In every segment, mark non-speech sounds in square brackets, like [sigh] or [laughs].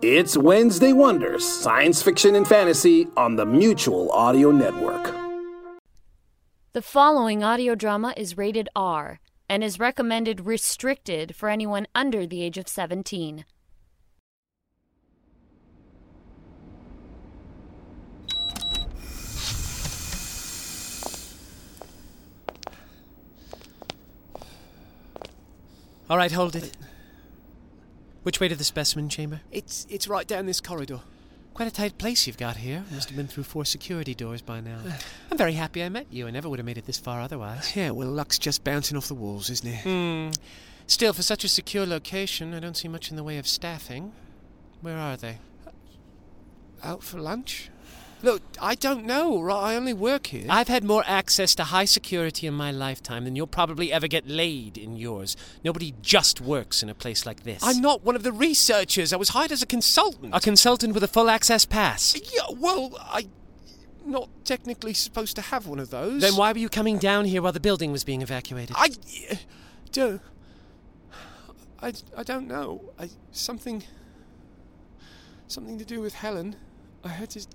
It's Wednesday Wonders, science fiction and fantasy on the Mutual Audio Network. The following audio drama is rated R and is recommended restricted for anyone under the age of 17. All right, hold it. Which way to the specimen chamber? It's it's right down this corridor. Quite a tight place you've got here. Must have been through four security doors by now. I'm very happy I met you. I never would have made it this far otherwise. Yeah, well, luck's just bouncing off the walls, isn't it? Hmm. Still, for such a secure location, I don't see much in the way of staffing. Where are they? Out for lunch? Look, I don't know. Right, I only work here. I've had more access to high security in my lifetime than you'll probably ever get laid in yours. Nobody just works in a place like this. I'm not one of the researchers. I was hired as a consultant. a consultant with a full access pass. yeah, well, I not technically supposed to have one of those. Then why were you coming down here while the building was being evacuated? I don't. I, I don't know. I something. Something to do with Helen. I had to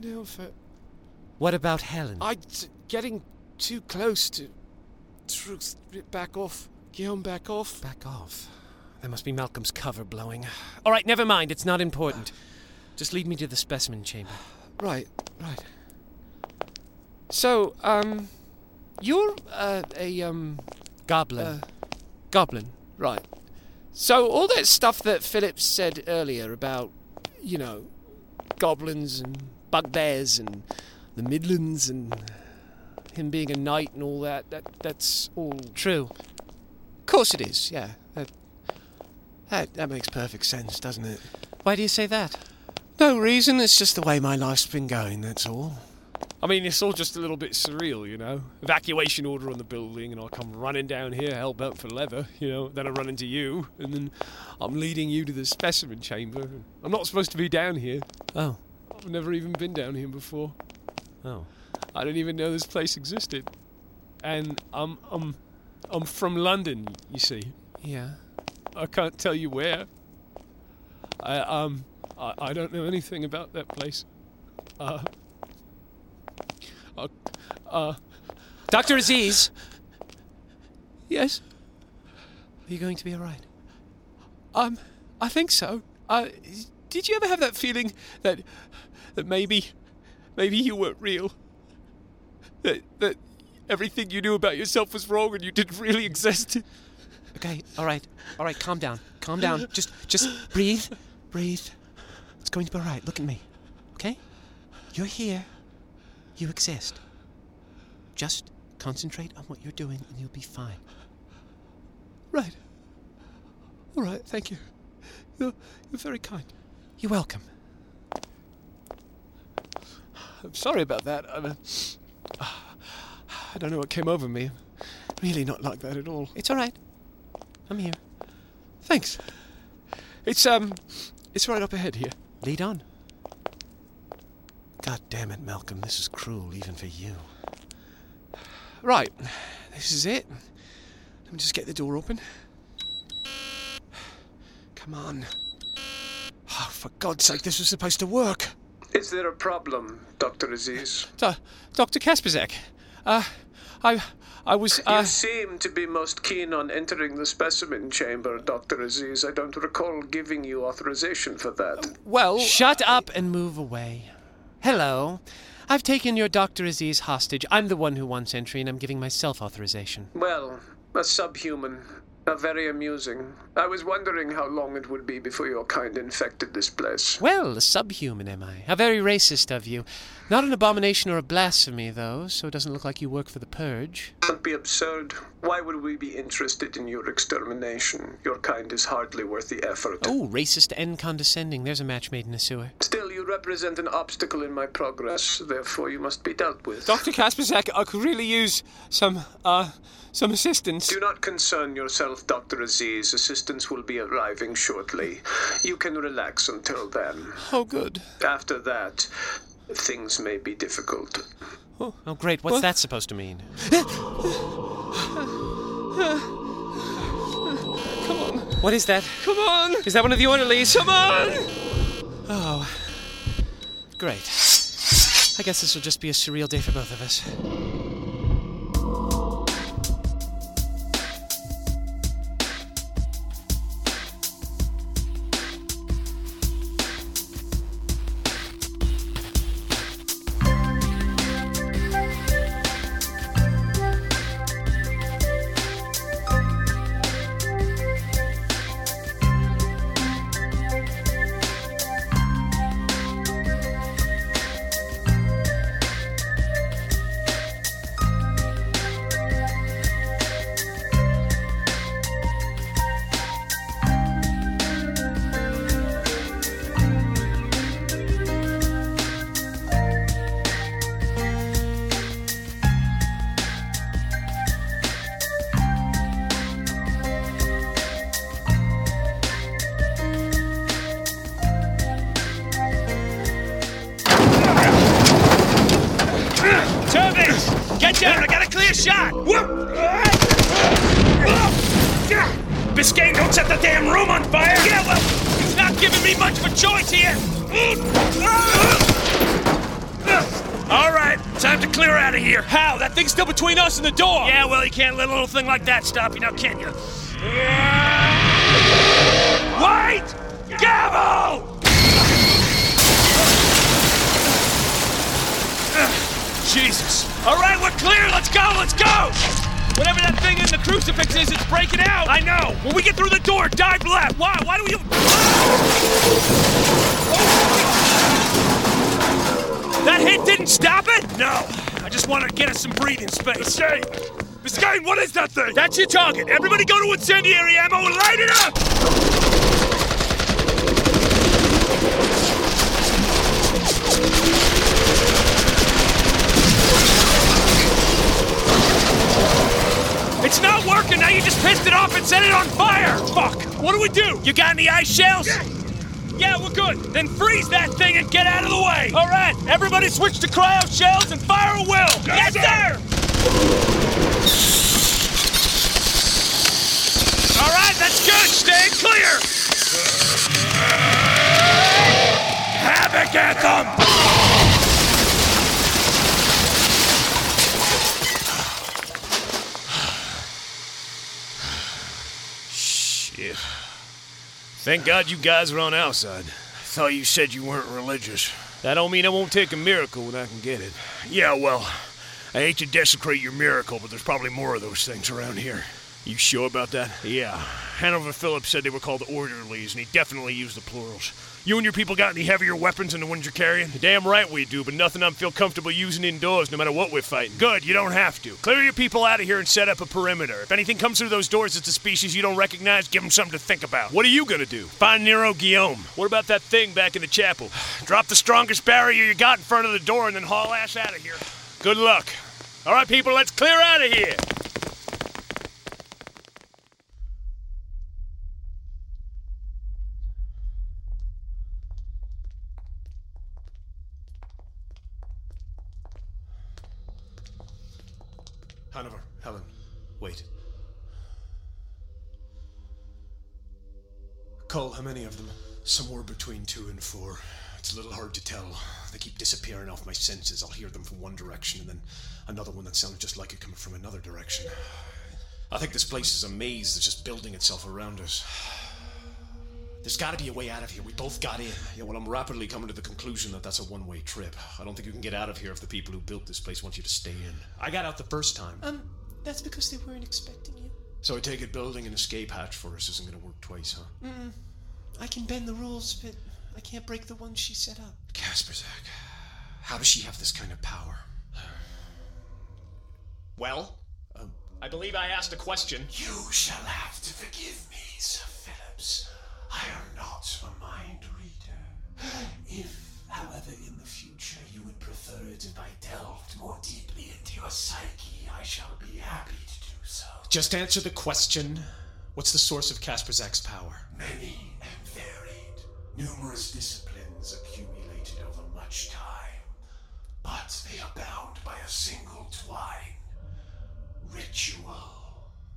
down for. What about Helen? I t- getting too close to truth. Back off, Guillaume. Back off. Back off. There must be Malcolm's cover blowing. All right, never mind. It's not important. Just lead me to the specimen chamber. Right, right. So, um, you're uh, a um Goblin. uh, goblin, right? So all that stuff that Philip said earlier about, you know, goblins and bugbears and the Midlands and him being a knight and all that, that that's all. True. Of course it is. Yeah. That, that that makes perfect sense, doesn't it? Why do you say that? No reason. It's just the way my life's been going. That's all. I mean, it's all just a little bit surreal, you know. Evacuation order on the building, and I come running down here, hell bent for leather, you know. Then I run into you, and then I'm leading you to the specimen chamber. I'm not supposed to be down here. Oh. I've never even been down here before. Oh. I didn't even know this place existed. And I'm I'm I'm from London, you see. Yeah. I can't tell you where. I um I, I don't know anything about that place. Uh uh, uh Dr. Aziz! yes. Are you going to be alright? Um I think so. Uh did you ever have that feeling that that maybe maybe you weren't real? That that everything you knew about yourself was wrong and you didn't really exist? Okay, alright. Alright, calm down. Calm down. Just just breathe. Breathe. It's going to be alright. Look at me. Okay? You're here. You exist. Just concentrate on what you're doing and you'll be fine. Right. All right, thank you. You're, you're very kind. You're welcome. I'm sorry about that. I'm, uh, I don't know what came over me. Really not like that at all. It's alright. I'm here. Thanks. It's um, it's right up ahead here. Lead on. God damn it, Malcolm. This is cruel, even for you. Right, this is it. Let me just get the door open. Come on. Oh, for God's sake, this was supposed to work. Is there a problem, Dr. Aziz? Do- Dr. Kasperzak. Uh, I, I was. Uh, you seem to be most keen on entering the specimen chamber, Dr. Aziz. I don't recall giving you authorization for that. well. Shut up and move away. Hello. I've taken your Dr. Aziz hostage. I'm the one who wants entry, and I'm giving myself authorization. Well, a subhuman. Uh, very amusing. I was wondering how long it would be before your kind infected this place. Well, a subhuman, am I? How very racist of you. Not an abomination or a blasphemy, though, so it doesn't look like you work for the Purge. Don't be absurd. Why would we be interested in your extermination? Your kind is hardly worth the effort. Oh, racist and condescending. There's a match made in a sewer. Still, you represent an obstacle in my progress, therefore you must be dealt with. Dr. Kasperzak, I could really use some, uh, some assistance. Do not concern yourself, Dr. Aziz. Assistance will be arriving shortly. You can relax until then. Oh, good. After that, things may be difficult. Oh, oh great. What's that supposed to mean? Come on. What is that? Come on. Is that one of the orderlies? Come on. Oh, great. I guess this will just be a surreal day for both of us. Get down, I got a clear shot! Oh, Biscayne, don't set the damn room on fire! Yeah, well, it's not giving me much of a choice here! All right, time to clear out of here. How? That thing's still between us and the door! Yeah, well, you can't let a little thing like that stop you now, can you? Wait! Gavel! Jesus! All right, we're clear. Let's go. Let's go. Whatever that thing in the crucifix is, it's breaking out! I know. When we get through the door, dive left. Why? Why do we? Ah! That hit didn't stop it? No. I just want to get us some breathing space. Biscayne! Biscayne, what is that thing? That's your target. Everybody go to incendiary ammo and light it up! Pissed it off and set it on fire. Fuck! What do we do? You got any ice shells? Yeah, yeah, we're good. Then freeze that thing and get out of the way! All right, everybody switch to cryo shells and fire a will. Yes, sir! All right, that's good. Stay clear. Havoc Anthem! Thank God you guys were on our side. I thought you said you weren't religious. That don't mean I won't take a miracle when I can get it. Yeah, well, I hate to desecrate your miracle, but there's probably more of those things around here. You sure about that? Yeah, Hanover Phillips said they were called orderlies, and he definitely used the plurals. You and your people got any heavier weapons than the ones you're carrying? Damn right we do, but nothing I am feel comfortable using indoors no matter what we're fighting. Good, you don't have to. Clear your people out of here and set up a perimeter. If anything comes through those doors that's a species you don't recognize, give them something to think about. What are you gonna do? Find Nyro Guillaume. What about that thing back in the chapel? [sighs] Drop the strongest barrier you got in front of the door and then haul ass out of here. Good luck. All right, people, let's clear out of here. Hanover, Helen, wait. Cole, how many of them? Somewhere between two and four. It's a little hard to tell. They keep disappearing off my senses. I'll hear them from one direction and then another one that sounds just like it coming from another direction. I think this place is a maze that's just building itself around us. There's got to be a way out of here. We both got in. Yeah, well, I'm rapidly coming to the conclusion that that's a one way trip. I don't think you can get out of here if the people who built this place want you to stay in. I got out the first time. Um, that's because they weren't expecting you. So I take it building an escape hatch for us isn't going to work twice, huh? Mm. I can bend the rules, but I can't break the ones she set up. Kasperzak. How does she have this kind of power? Well, um, I believe I asked a question. You shall have to forgive me, Sir Phillips. I am not a mind reader. If, however, in the future you would prefer it if I delved more deeply into your psyche, I shall be happy to do so. Just answer the question. What's the source of Kasperzak's power? Many and varied, numerous disciplines accumulated over much time, but they are bound by a single twine ritual.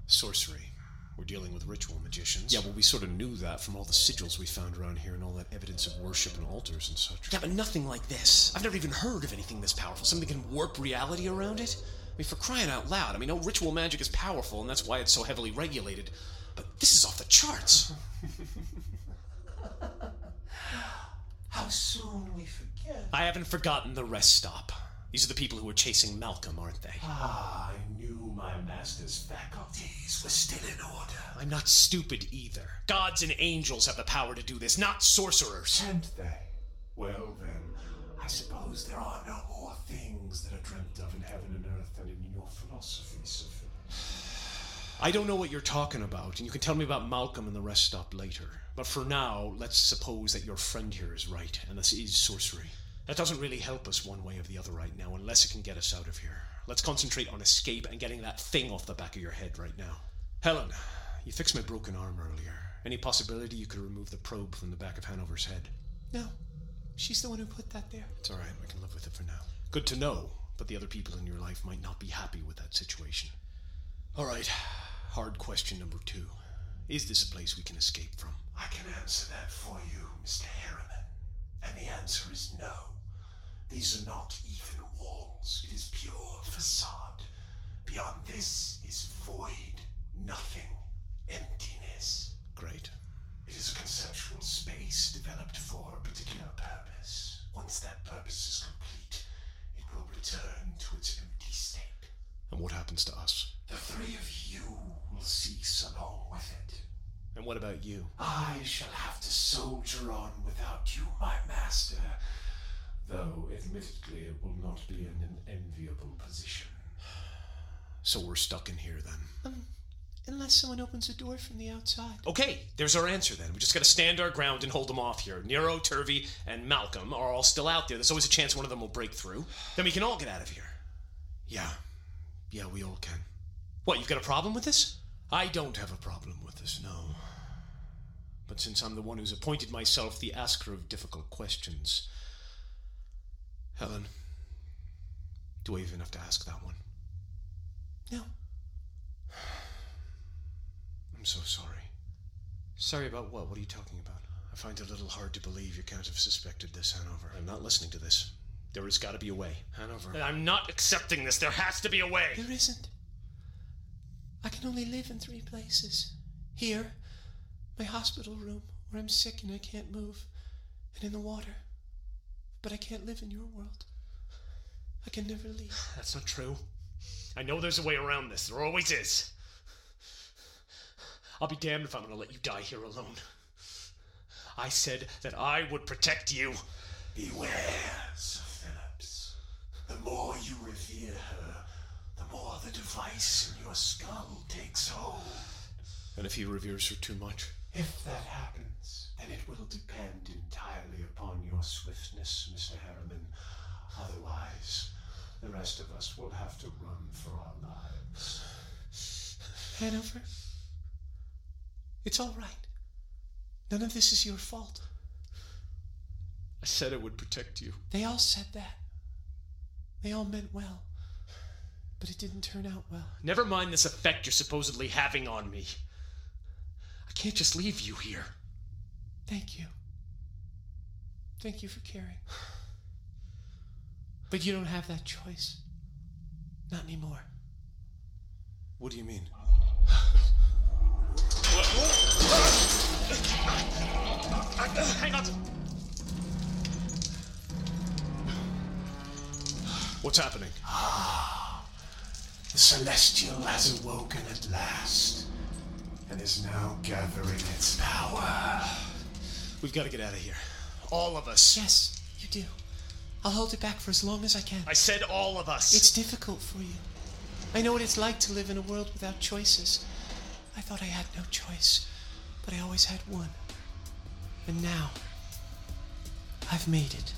Sorcery. We're dealing with ritual magicians. Yeah, well, we sort of knew that from all the sigils we found around here and all that evidence of worship and altars and such. Yeah, but nothing like this. I've never even heard of anything this powerful. Something can warp reality around it. I mean, for crying out loud. I mean, no ritual magic is powerful, and that's why it's so heavily regulated. But this is off the charts. [laughs] How soon we forget. I haven't forgotten the rest stop. These are the people who were chasing Malcolm, aren't they? Ah, I knew my master's faculties were still in order. I'm not stupid either. Gods and angels have the power to do this, not sorcerers. Can't they? Well then, I suppose there are no more things that are dreamt of in heaven and earth than in your philosophy, Sir Philip. I don't know what you're talking about, and you can tell me about Malcolm and the rest stop later. But for now, let's suppose that your friend here is right, and this is sorcery. That doesn't really help us one way or the other right now, unless it can get us out of here. Let's concentrate on escape and getting that thing off the back of your head right now. Helen, you fixed my broken arm earlier. Any possibility you could remove the probe from the back of Hanover's head? No. She's the one who put that there. It's alright, we can live with it for now. Good to know, but the other people in your life might not be happy with that situation. Alright, hard question number two. Is this a place we can escape from? I can answer that for you, Mr. Harriman. And the answer is no. These are not even walls. It is pure facade. Beyond this is void, nothing, emptiness. Great. It is a conceptual space developed for a particular purpose. Once that purpose is complete, it will return to its empty state. And what happens to us? The three of you will cease along with it. And what about you? I shall have to soldier on without you, my master. Though, admittedly, it will not be in an enviable position. So we're stuck in here then. Um, unless someone opens a door from the outside. Okay, there's our answer then. We just gotta stand our ground and hold them off here. Nyro, Turvey, and Malcolm are all still out there. There's always a chance one of them will break through. Then we can all get out of here. Yeah. Yeah, we all can. What, you've got a problem with this? I don't have a problem with this, no. But since I'm the one who's appointed myself the asker of difficult questions. Helen, do I even have to ask that one? No. [sighs] I'm so sorry. Sorry about what? What are you talking about? I find it a little hard to believe you can't have suspected this, Hanover. I'm not listening to this. There has got to be a way. Hanover. I'm not accepting this. There has to be a way. There isn't. I can only live in three places. Here, my hospital room, where I'm sick and I can't move, and in the water. But I can't live in your world. I can never leave. [sighs] That's not true. I know there's a way around this. There always is. I'll be damned if I'm going to let you die here alone. I said that I would protect you. Beware, Sir Phillips. The more you revere her, the more the device in your skull takes hold. And if he reveres her too much? If that happens, then it will depend entirely upon your swiftness, Mr. Harriman. Otherwise, the rest of us will have to run for our lives. Hanover, it's all right. None of this is your fault. I said I would protect you. They all said that. They all meant well. But it didn't turn out well. Never mind this effect you're supposedly having on me. I can't just leave you here. Thank you. Thank you for caring. But you don't have that choice. Not anymore. What do you mean? Hang on. What's happening? Ah, The Celestial has awoken at last, and is now gathering its power. We've got to get out of here. All of us. Yes, you do. I'll hold it back for as long as I can. I said all of us. It's difficult for you. I know what it's like to live in a world without choices. I thought I had no choice, but I always had one. And now, I've made it.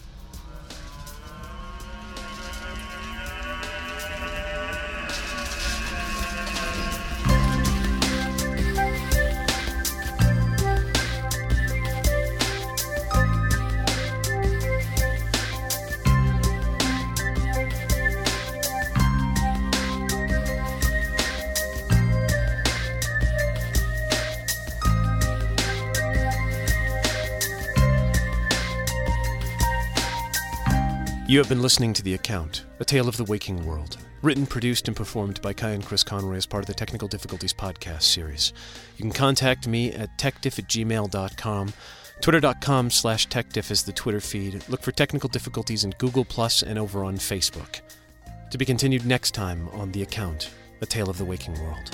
You have been listening to The Account, A Tale of the Waking World, written, produced, and performed by Kai and Chris Conroy as part of the Technical Difficulties podcast series. You can contact me at techdiff at gmail.com. Twitter.com slash techdiff is the Twitter feed. Look for Technical Difficulties in Google Plus and over on Facebook. To be continued next time on The Account, A Tale of the Waking World.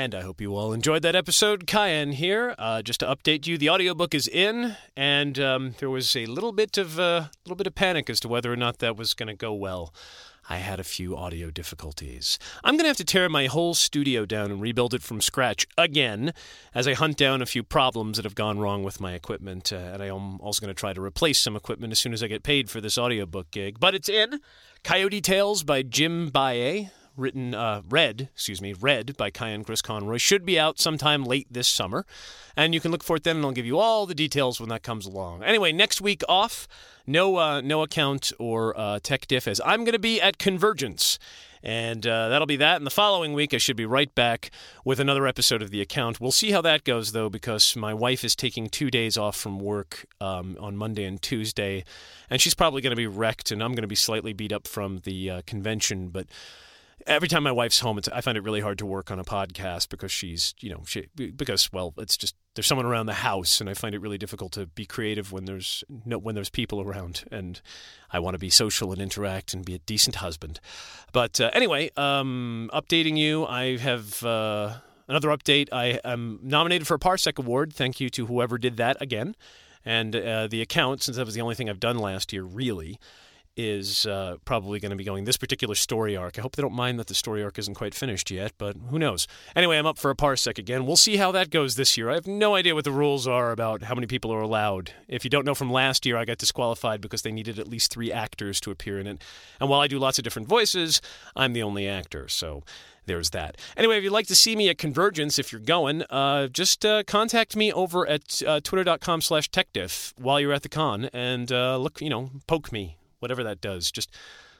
And I hope you all enjoyed that episode. Cayenne here. Uh, just to update you, the audiobook is in, and um, there was a little bit of a uh, little bit of panic as to whether or not that was going to go well. I had a few audio difficulties. I'm going to have to tear my whole studio down and rebuild it from scratch again as I hunt down a few problems that have gone wrong with my equipment. Uh, and I'm also going to try to replace some equipment as soon as I get paid for this audiobook gig. But it's in Coyote Tales by Jim Baye written, uh, read, excuse me, read by Kai and Chris Conroy, should be out sometime late this summer. And you can look for it then, and I'll give you all the details when that comes along. Anyway, next week off, no, uh, no account or uh, tech diff, as I'm going to be at Convergence. And uh, that'll be that. And the following week, I should be right back with another episode of The Account. We'll see how that goes, though, because my wife is taking two days off from work um, on Monday and Tuesday. And she's probably going to be wrecked, and I'm going to be slightly beat up from the uh, convention. But every time my wife's home, I find it really hard to work on a podcast because she's, you know, she, because well, it's just there's someone around the house, and I find it really difficult to be creative when there's no when there's people around, and I want to be social and interact and be a decent husband. But uh, anyway, um, updating you, I have. Uh, another update I am nominated for a Parsec Award. Thank you to whoever did that again. And uh, the account, since that was the only thing I've done last year, really, is uh, probably going to be going this particular story arc. I hope they don't mind that the story arc isn't quite finished yet, but who knows? Anyway, I'm up for a parsec again. We'll see how that goes this year. I have no idea what the rules are about how many people are allowed. If you don't know from last year, I got disqualified because they needed at least three actors to appear in it. And while I do lots of different voices, I'm the only actor. So there's that. Anyway, if you'd like to see me at Convergence, if you're going, uh, just uh, contact me over at uh, twitter.com slash techdiff while you're at the con and uh, look, you know, poke me whatever that does. Just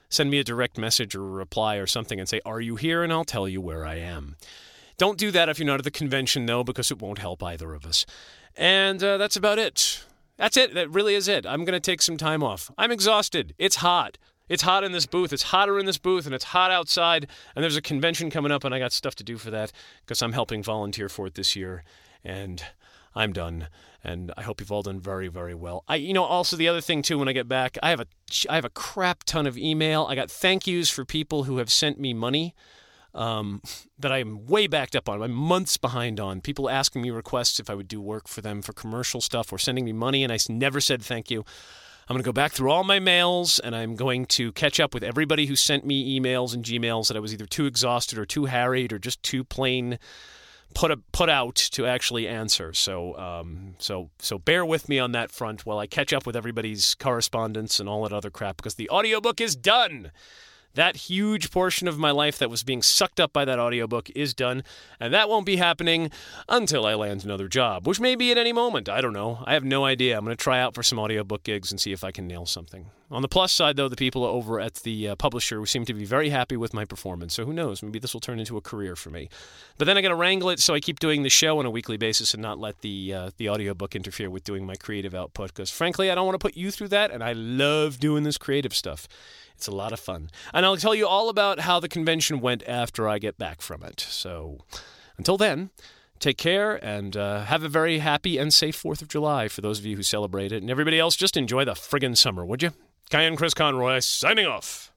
send me a direct message or a reply or something and say, Are you here? And I'll tell you where I am. Don't do that if you're not at the convention, though, because it won't help either of us. And uh, that's about it. That's it. That really is it. I'm going to take some time off. I'm exhausted. It's hot. It's hot in this booth. It's hotter in this booth, and it's hot outside. And there's a convention coming up, and I got stuff to do for that because I'm helping volunteer for it this year. And I'm done and I hope you've all done very, very well. I, you know, also the other thing too, when I get back, I have a, I have a crap ton of email. I got thank yous for people who have sent me money um, that I'm way backed up on. I'm months behind on. People asking me requests if I would do work for them for commercial stuff or sending me money, and I never said thank you. I'm going to go back through all my mails and I'm going to catch up with everybody who sent me emails and Gmails that I was either too exhausted or too harried or just too plain put a, put out to actually answer. So um, so so bear with me on that front while I catch up with everybody's correspondence and all that other crap because the audiobook is done that huge portion of my life that was being sucked up by that audiobook is done, and that won't be happening until I land another job, which may be at any moment. I don't know. I have no idea. I'm going to try out for some audiobook gigs and see if I can nail something. On the plus side, though, the people over at the uh, publisher seem to be very happy with my performance, so who knows? Maybe this will turn into a career for me. But then I got to wrangle it so I keep doing the show on a weekly basis and not let the uh, the audiobook interfere with doing my creative output. Because frankly, I don't want to put you through that, and I love doing this creative stuff. It's a lot of fun. And I'll tell you all about how the convention went after I get back from it. So until then, take care and uh, have a very happy and safe 4th of July for those of you who celebrate it. And everybody else, just enjoy the friggin' summer, would you? And Chris Conroy signing off.